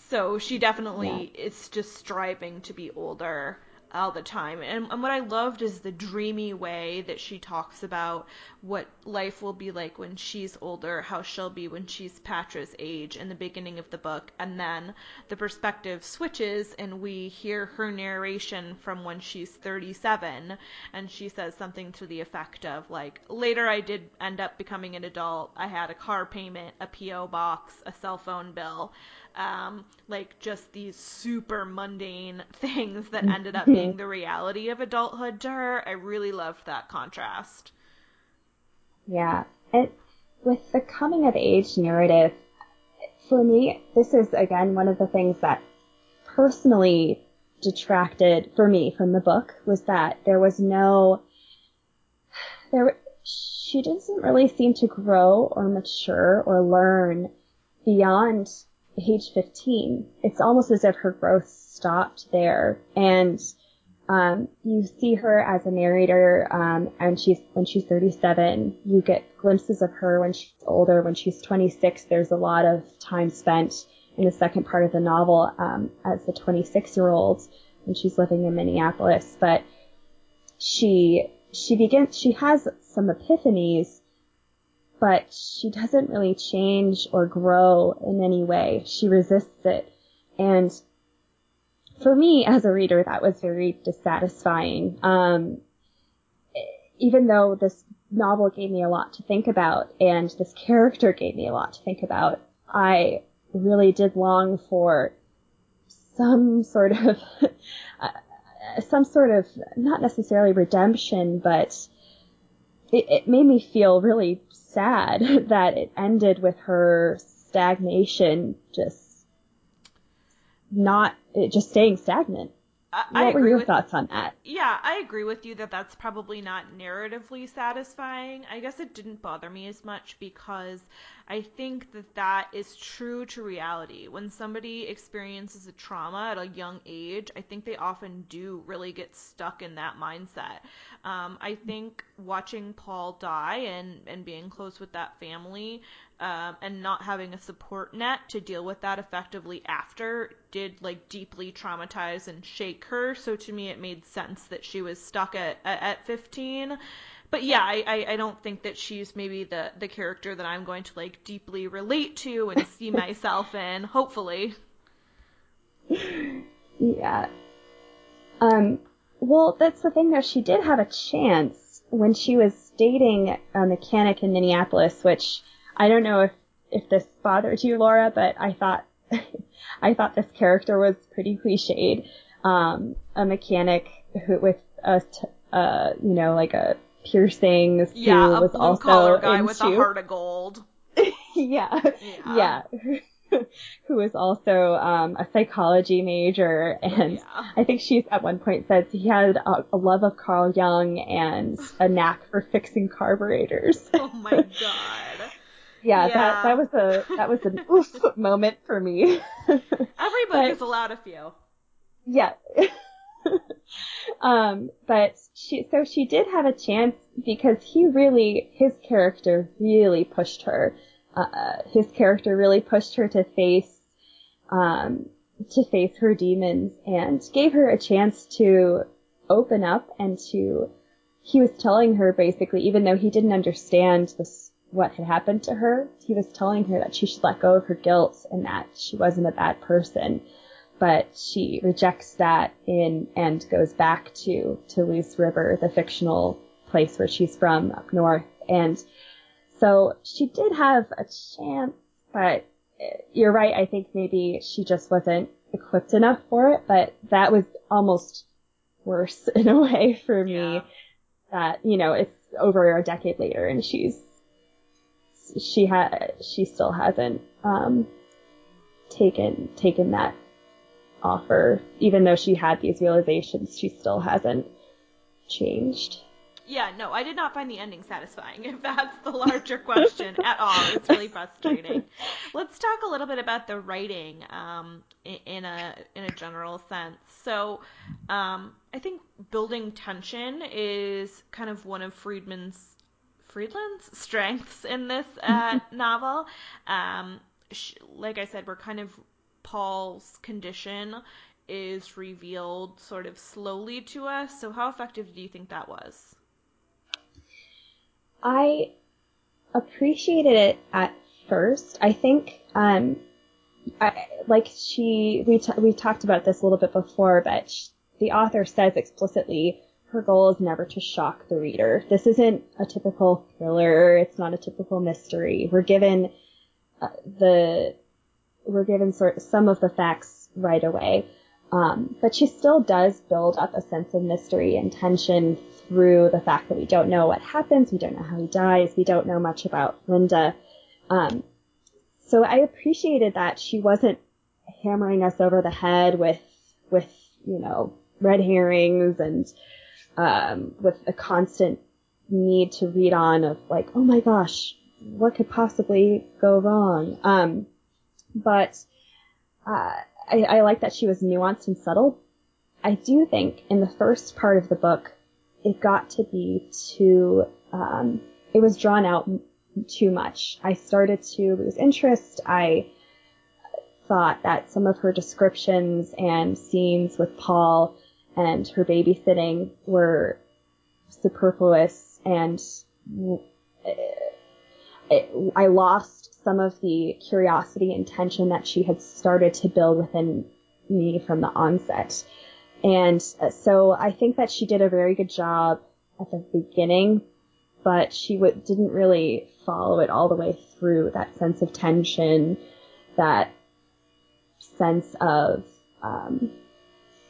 A: so she definitely yeah. is just striving to be older all the time. And, and what I loved is the dreamy way that she talks about what life will be like when she's older, how she'll be when she's Patra's age in the beginning of the book. And then the perspective switches and we hear her narration from when she's 37 and she says something to the effect of like, later I did end up becoming an adult. I had a car payment, a P.O. box, a cell phone bill um, like just these super mundane things that ended up being the reality of adulthood to her. I really loved that contrast.
B: Yeah. It, with the coming of age narrative, for me, this is again one of the things that personally detracted for me from the book was that there was no there she doesn't really seem to grow or mature or learn beyond age 15. It's almost as if her growth stopped there. And um, you see her as a narrator, um, and she's when she's 37. You get glimpses of her when she's older. When she's 26, there's a lot of time spent in the second part of the novel um, as a 26 year old when she's living in Minneapolis. But she she begins she has some epiphanies but she doesn't really change or grow in any way. She resists it. And for me as a reader, that was very dissatisfying. Um, even though this novel gave me a lot to think about and this character gave me a lot to think about, I really did long for some sort of, some sort of, not necessarily redemption, but it, it made me feel really sad that it ended with her stagnation, just not it just staying stagnant.
A: I,
B: what were your
A: with,
B: thoughts on that?
A: Yeah, I agree with you that that's probably not narratively satisfying. I guess it didn't bother me as much because I think that that is true to reality. When somebody experiences a trauma at a young age, I think they often do really get stuck in that mindset. Um, I think watching Paul die and, and being close with that family um, and not having a support net to deal with that effectively after did like deeply traumatize and shake her. So to me, it made sense that she was stuck at, at, at 15 but yeah, I, I, I don't think that she's maybe the, the character that I'm going to like deeply relate to and see myself in, hopefully.
B: Yeah. Um, well, that's the thing though, she did have a chance when she was dating a mechanic in Minneapolis, which I don't know if, if this bothered you, Laura, but I thought, I thought this character was pretty cliched. Um, a mechanic who, with a, uh, you know, like a piercings.
A: Yeah,
B: a
A: was blue
B: also
A: collar guy
B: into...
A: with a heart of gold.
B: yeah, yeah. yeah. who was also um, a psychology major, and yeah. I think she at one point said he had a, a, love of Carl Jung and a knack for fixing carburetors.
A: oh my god!
B: Yeah, yeah, that that was a that was an oof moment for me.
A: Every book but, is allowed a few.
B: Yeah. um, but she, so she did have a chance because he really, his character really pushed her. Uh, his character really pushed her to face, um, to face her demons and gave her a chance to open up and to, he was telling her basically, even though he didn't understand this, what had happened to her, he was telling her that she should let go of her guilt and that she wasn't a bad person but she rejects that in and goes back to Toulouse River, the fictional place where she's from up north. And so she did have a chance, but eh, you're right. I think maybe she just wasn't equipped enough for it, but that was almost worse in a way for me yeah. that, you know, it's over a decade later and she's, she had, she still hasn't, um, taken, taken that offer. Even though she had these realizations, she still hasn't changed.
A: Yeah, no, I did not find the ending satisfying, if that's the larger question at all. It's really frustrating. Let's talk a little bit about the writing um, in a in a general sense. So, um, I think building tension is kind of one of Friedman's Fridlund's strengths in this uh, novel. Um, like I said, we're kind of Paul's condition is revealed sort of slowly to us. So, how effective do you think that was?
B: I appreciated it at first. I think, um, I, like she, we t- we talked about this a little bit before, but she, the author says explicitly her goal is never to shock the reader. This isn't a typical thriller. It's not a typical mystery. We're given uh, the we're given sort of some of the facts right away. Um, but she still does build up a sense of mystery and tension through the fact that we don't know what happens, we don't know how he dies, we don't know much about Linda. Um, so I appreciated that she wasn't hammering us over the head with with you know red herrings and um, with a constant need to read on of like oh my gosh what could possibly go wrong. Um, but uh, I, I like that she was nuanced and subtle. I do think in the first part of the book, it got to be too, um, it was drawn out too much. I started to lose interest. I thought that some of her descriptions and scenes with Paul and her babysitting were superfluous and I lost some of the curiosity and tension that she had started to build within me from the onset. And uh, so I think that she did a very good job at the beginning, but she w- didn't really follow it all the way through that sense of tension, that sense of, um,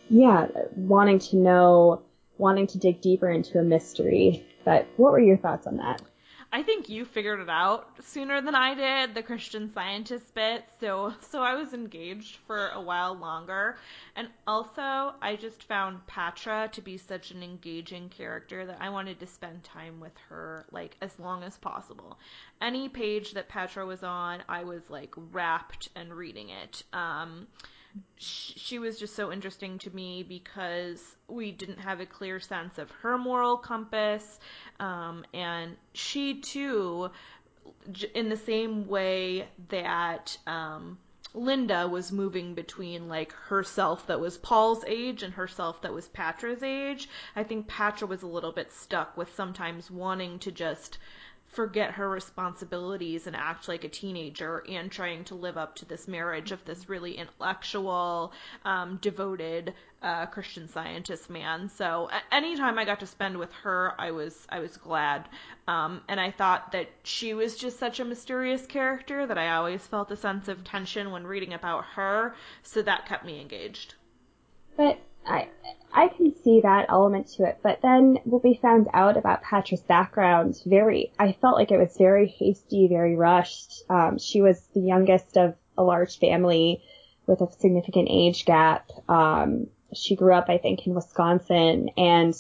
B: yeah, wanting to know, wanting to dig deeper into a mystery But what were your thoughts on that?
A: I think you figured it out sooner than I did, the Christian Scientist bit. So so I was engaged for a while longer. And also I just found Patra to be such an engaging character that I wanted to spend time with her like as long as possible. Any page that Patra was on, I was like wrapped and reading it. Um she was just so interesting to me because we didn't have a clear sense of her moral compass. Um, and she, too, in the same way that um, Linda was moving between like herself that was Paul's age and herself that was Patra's age, I think Patra was a little bit stuck with sometimes wanting to just forget her responsibilities and act like a teenager and trying to live up to this marriage of this really intellectual, um, devoted uh, Christian scientist man. So any time I got to spend with her, I was I was glad, um, and I thought that she was just such a mysterious character that I always felt a sense of tension when reading about her. So that kept me engaged.
B: But I I can see that element to it, but then what we found out about Patra's background, very I felt like it was very hasty, very rushed. Um, she was the youngest of a large family with a significant age gap. Um, she grew up, I think, in Wisconsin and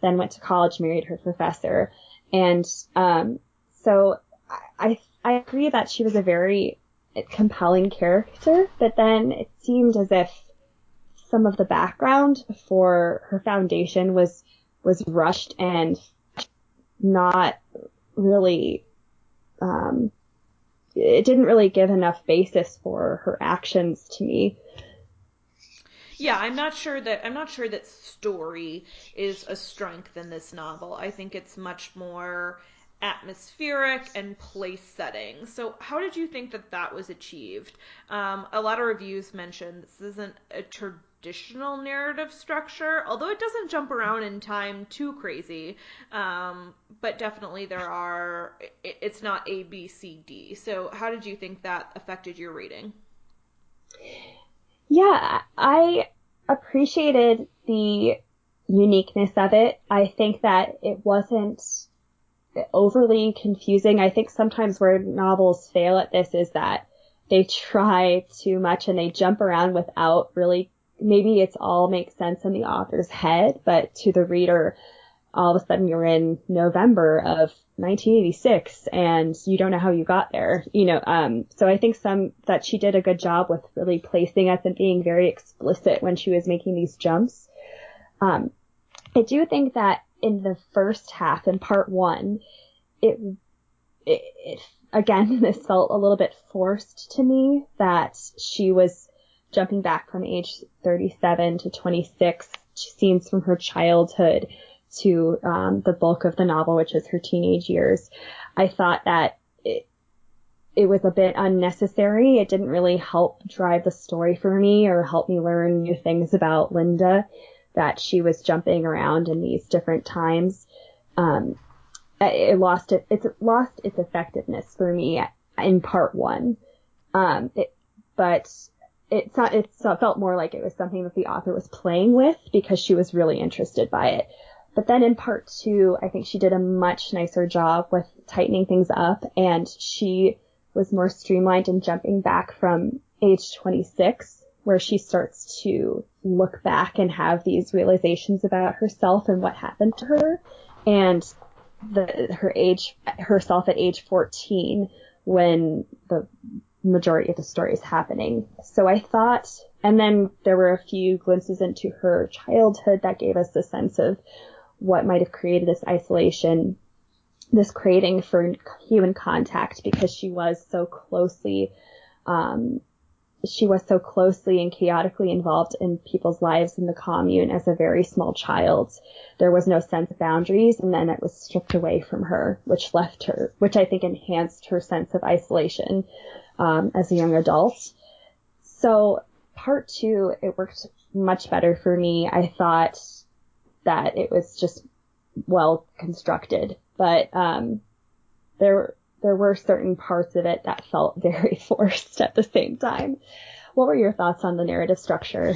B: then went to college, married her professor, and um, so I I agree that she was a very compelling character, but then it seemed as if some of the background for her foundation was was rushed and not really um, it didn't really give enough basis for her actions to me.
A: Yeah, I'm not sure that I'm not sure that story is a strength in this novel. I think it's much more atmospheric and place setting. So, how did you think that that was achieved? Um, a lot of reviews mentioned this isn't a traditional narrative structure, although it doesn't jump around in time too crazy. Um, but definitely there are, it, it's not A, B, C, D. So, how did you think that affected your reading?
B: Yeah, I appreciated the uniqueness of it. I think that it wasn't overly confusing. I think sometimes where novels fail at this is that they try too much and they jump around without really maybe it's all makes sense in the author's head, but to the reader, all of a sudden you're in November of 1986 and you don't know how you got there, you know, um, so I think some, that she did a good job with really placing us and being very explicit when she was making these jumps. Um, I do think that in the first half, in part one, it, it, it again, this felt a little bit forced to me that she was jumping back from age 37 to 26 scenes from her childhood to um, the bulk of the novel, which is her teenage years. I thought that it, it was a bit unnecessary. It didn't really help drive the story for me or help me learn new things about Linda that she was jumping around in these different times. Um, it lost it, it's lost its effectiveness for me in part one. Um, it, but not, it felt more like it was something that the author was playing with because she was really interested by it. But then in part two, I think she did a much nicer job with tightening things up and she was more streamlined and jumping back from age 26 where she starts to look back and have these realizations about herself and what happened to her and the her age herself at age 14 when the majority of the story is happening. So I thought, and then there were a few glimpses into her childhood that gave us a sense of what might have created this isolation, this craving for human contact because she was so closely, um, she was so closely and chaotically involved in people's lives in the commune as a very small child. There was no sense of boundaries and then it was stripped away from her, which left her, which I think enhanced her sense of isolation um, as a young adult. So part two, it worked much better for me. I thought that it was just well constructed, but um, there there were certain parts of it that felt very forced at the same time. What were your thoughts on the narrative structure?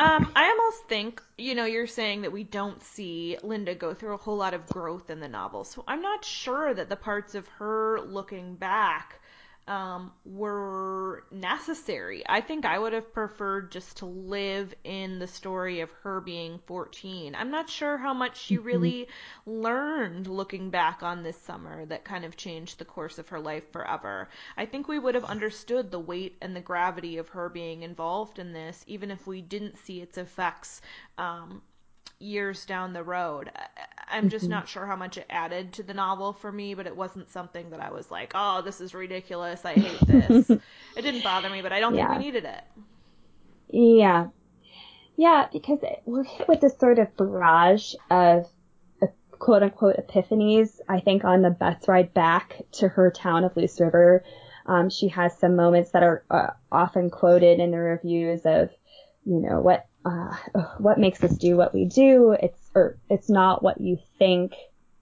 A: Um, I almost think, you know, you're saying that we don't see Linda go through a whole lot of growth in the novel. So I'm not sure that the parts of her looking back um, were necessary. I think I would have preferred just to live in the story of her being 14. I'm not sure how much she really mm-hmm. learned looking back on this summer that kind of changed the course of her life forever. I think we would have understood the weight and the gravity of her being involved in this, even if we didn't see its effects um, years down the road. I'm just mm-hmm. not sure how much it added to the novel for me, but it wasn't something that I was like, oh, this is ridiculous. I hate this. it didn't bother me, but I don't yeah. think we needed it.
B: Yeah. Yeah, because we're hit with this sort of barrage of uh, quote unquote epiphanies. I think on the bus ride back to her town of Loose River, um, she has some moments that are uh, often quoted in the reviews of, you know, what uh, what makes us do what we do. It's or it's not what you think,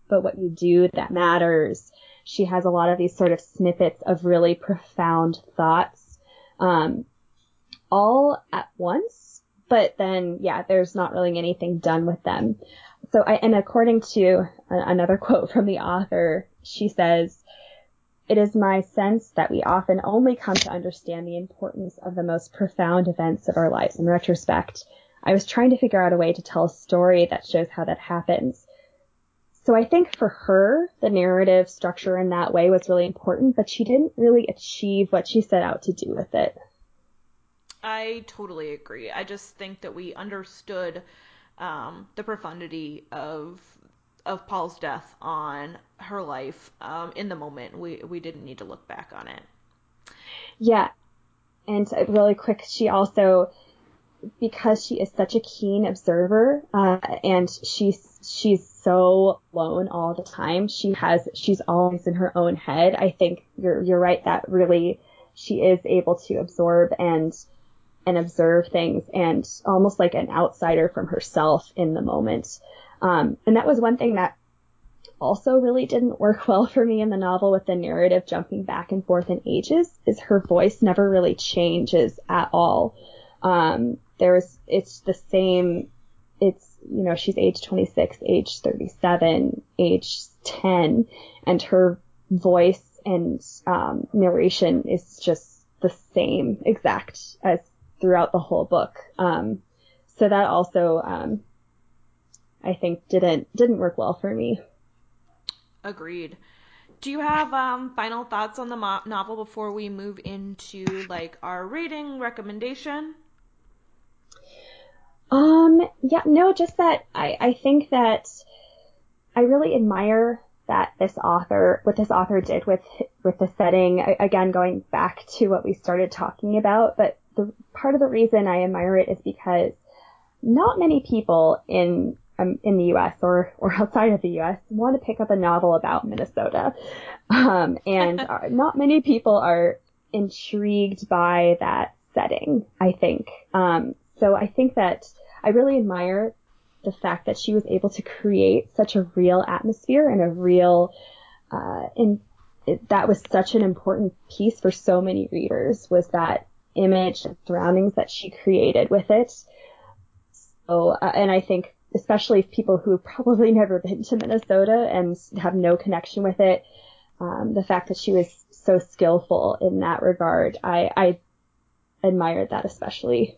B: but what you do that matters. She has a lot of these sort of snippets of really profound thoughts, um, all at once. But then, yeah, there's not really anything done with them. So, I, and according to another quote from the author, she says, it is my sense that we often only come to understand the importance of the most profound events of our lives in retrospect. I was trying to figure out a way to tell a story that shows how that happens. So I think for her, the narrative structure in that way was really important, but she didn't really achieve what she set out to do with it.
A: I totally agree. I just think that we understood um, the profundity of of Paul's death on her life um, in the moment. We we didn't need to look back on it.
B: Yeah, and really quick, she also because she is such a keen observer uh, and she's she's so alone all the time. She has she's always in her own head. I think you're you're right that really she is able to absorb and and observe things and almost like an outsider from herself in the moment. Um, and that was one thing that also really didn't work well for me in the novel with the narrative jumping back and forth in ages is her voice never really changes at all. Um, there's, it's the same, it's, you know, she's age 26, age 37, age 10, and her voice and, um, narration is just the same exact as throughout the whole book. Um, so that also, um, I think didn't didn't work well for me.
A: Agreed. Do you have um, final thoughts on the mo- novel before we move into like our rating recommendation?
B: Um, yeah, no, just that I, I think that I really admire that this author, what this author did with, with the setting, again, going back to what we started talking about, but the part of the reason I admire it is because not many people in um, in the U.S. or or outside of the U.S. want to pick up a novel about Minnesota, um, and uh, not many people are intrigued by that setting. I think um, so. I think that I really admire the fact that she was able to create such a real atmosphere and a real uh, and it, that was such an important piece for so many readers was that image and surroundings that she created with it. So, uh, and I think especially people who have probably never been to Minnesota and have no connection with it. Um, the fact that she was so skillful in that regard, I, I admired that especially.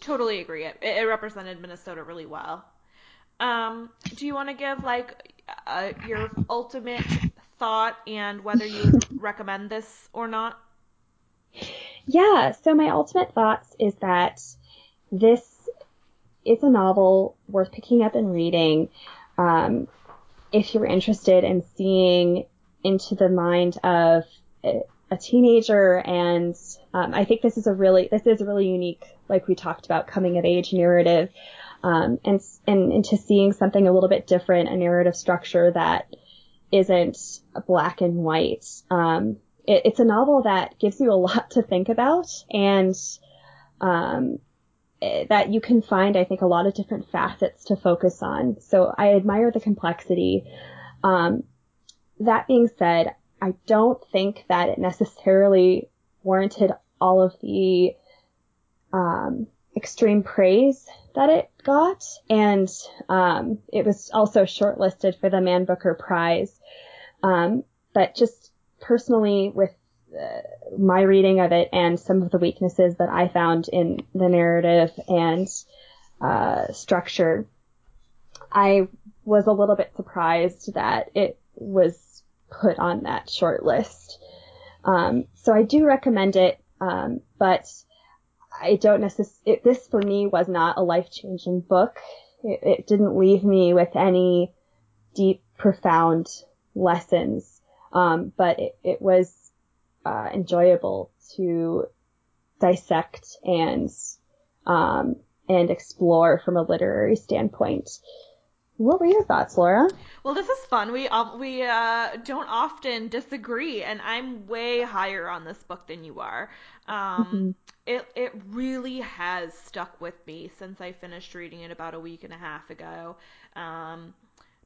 A: Totally agree. It, it represented Minnesota really well. Um, do you want to give like uh, your ultimate thought and whether you recommend this or not?
B: Yeah. So my ultimate thoughts is that this it's a novel worth picking up and reading um, if you're interested in seeing into the mind of a, teenager. And um, I think this is a really this is a really unique, like we talked about, coming of age narrative, um, and and into seeing something a little bit different, a narrative structure that isn't black and white. Um, it, it's a novel that gives you a lot to think about and um, that you can find, I think, a lot of different facets to focus on. So I admire the complexity. Um, that being said, I don't think that it necessarily warranted all of the um, extreme praise that it got, and um, it was also shortlisted for the Man Booker Prize. Um, but just personally, with my reading of it and some of the weaknesses that I found in the narrative and uh, structure, I was a little bit surprised that it was put on that short list. Um, so I do recommend it, um, but I don't necessarily, this for me was not a life changing book. It, it, didn't leave me with any deep, profound lessons. Um, but it, it was, uh, enjoyable to dissect and, um, and explore from a literary standpoint. What were your thoughts, Laura?
A: Well, this is fun. We we uh, don't often disagree, and I'm way higher on this book than you are. Um, mm-hmm. It it really has stuck with me since I finished reading it about a week and a half ago. Um,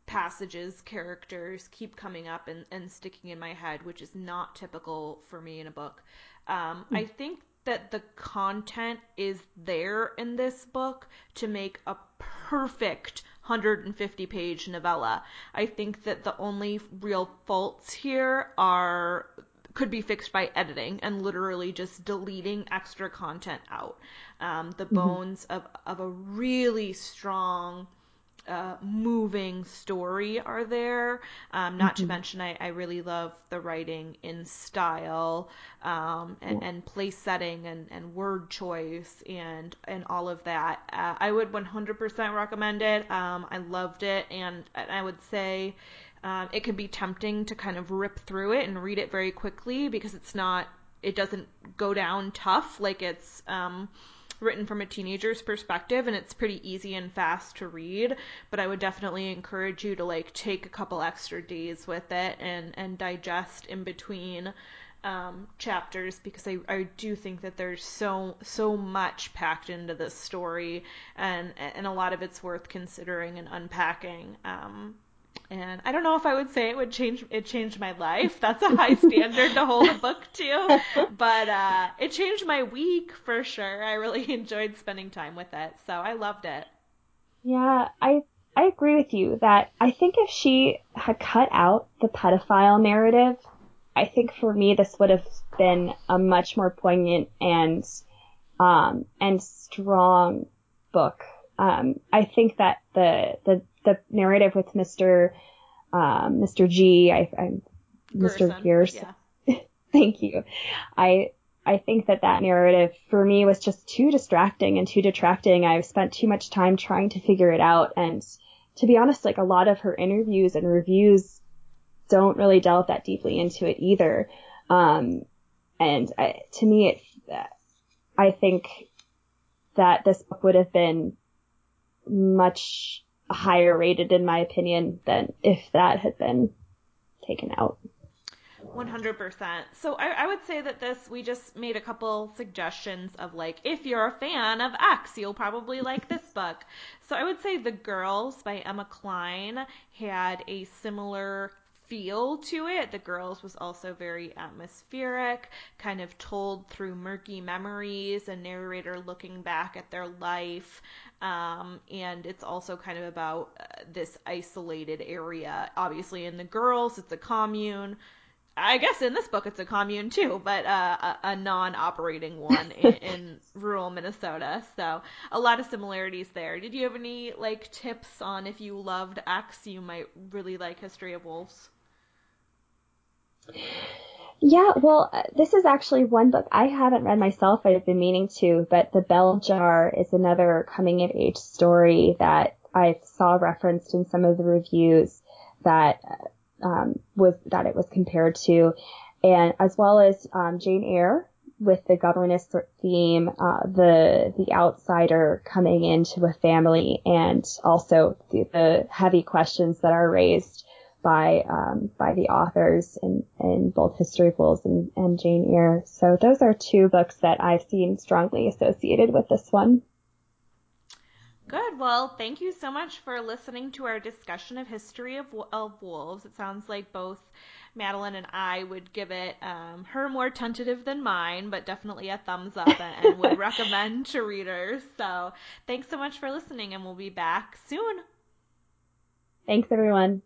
A: passages, characters keep coming up and, and sticking in my head, which is not typical for me in a book. Um, mm. I think that the content is there in this book to make a perfect 150 page novella. I think that the only real faults here are could be fixed by editing and literally just deleting extra content out. Um, the mm-hmm. bones of, of a really strong uh, moving story are there. Um, not mm-hmm. to mention, I, I really love the writing in style um, and, and place setting and, and word choice and and all of that. Uh, I would 100% recommend it. Um, I loved it, and, and I would say. Um, it can be tempting to kind of rip through it and read it very quickly because it's not, it doesn't go down tough like it's, um, written from a teenager's perspective and it's pretty easy and fast to read but i would definitely encourage you to like take a couple extra days with it and and digest in between um, chapters because I, I do think that there's so so much packed into this story and and a lot of it's worth considering and unpacking um, and I don't know if I would say it would change it changed my life. That's a high standard to hold a book to, but uh, it changed my week for sure. I really enjoyed spending time with it, so I loved it.
B: Yeah, I I agree with you that I think if she had cut out the pedophile narrative, I think for me this would have been a much more poignant and um and strong book. Um, I think that the the the narrative with Mr. Um, Mr. G, I, I Mr. Pierce. Yeah. Thank you. I I think that that narrative for me was just too distracting and too detracting. I've spent too much time trying to figure it out, and to be honest, like a lot of her interviews and reviews don't really delve that deeply into it either. Um, and I, to me, it, I think that this book would have been much higher rated in my opinion than if that had been taken out.
A: 100%. So I, I, would say that this, we just made a couple suggestions of like, if you're a fan of X, you'll probably like this book. So I would say The Girls by Emma Cline had a similar feel to it. The Girls was also very atmospheric, kind of told through murky memories, a narrator looking back at their life. Um, and it's also kind of about uh, this isolated area. Obviously, in The Girls, it's a commune. I guess in this book it's a commune too, but uh, a, a, non-operating one in, in, rural Minnesota. So a lot of similarities there. Did you have any like tips on if you loved X, you might really like History of Wolves?
B: Yeah, well, uh, this is actually one book I haven't read myself. I've been meaning to, but The Bell Jar is another coming of age story that I saw referenced in some of the reviews that um, was that it was compared to, and as well as um, Jane Eyre with the governess theme, uh, the the outsider coming into a family, and also the, the heavy questions that are raised by um, by the authors in, in both History of Wolves and, and Jane Eyre. So those are two books that I've seen strongly associated with this one.
A: Good. Well, thank you so much for listening to our discussion of history of, of wolves. It sounds like both Madeline and I would give it um, her more tentative than mine, but definitely a thumbs up and, and would recommend to readers. So thanks so much for listening, and we'll be back soon.
B: Thanks, everyone.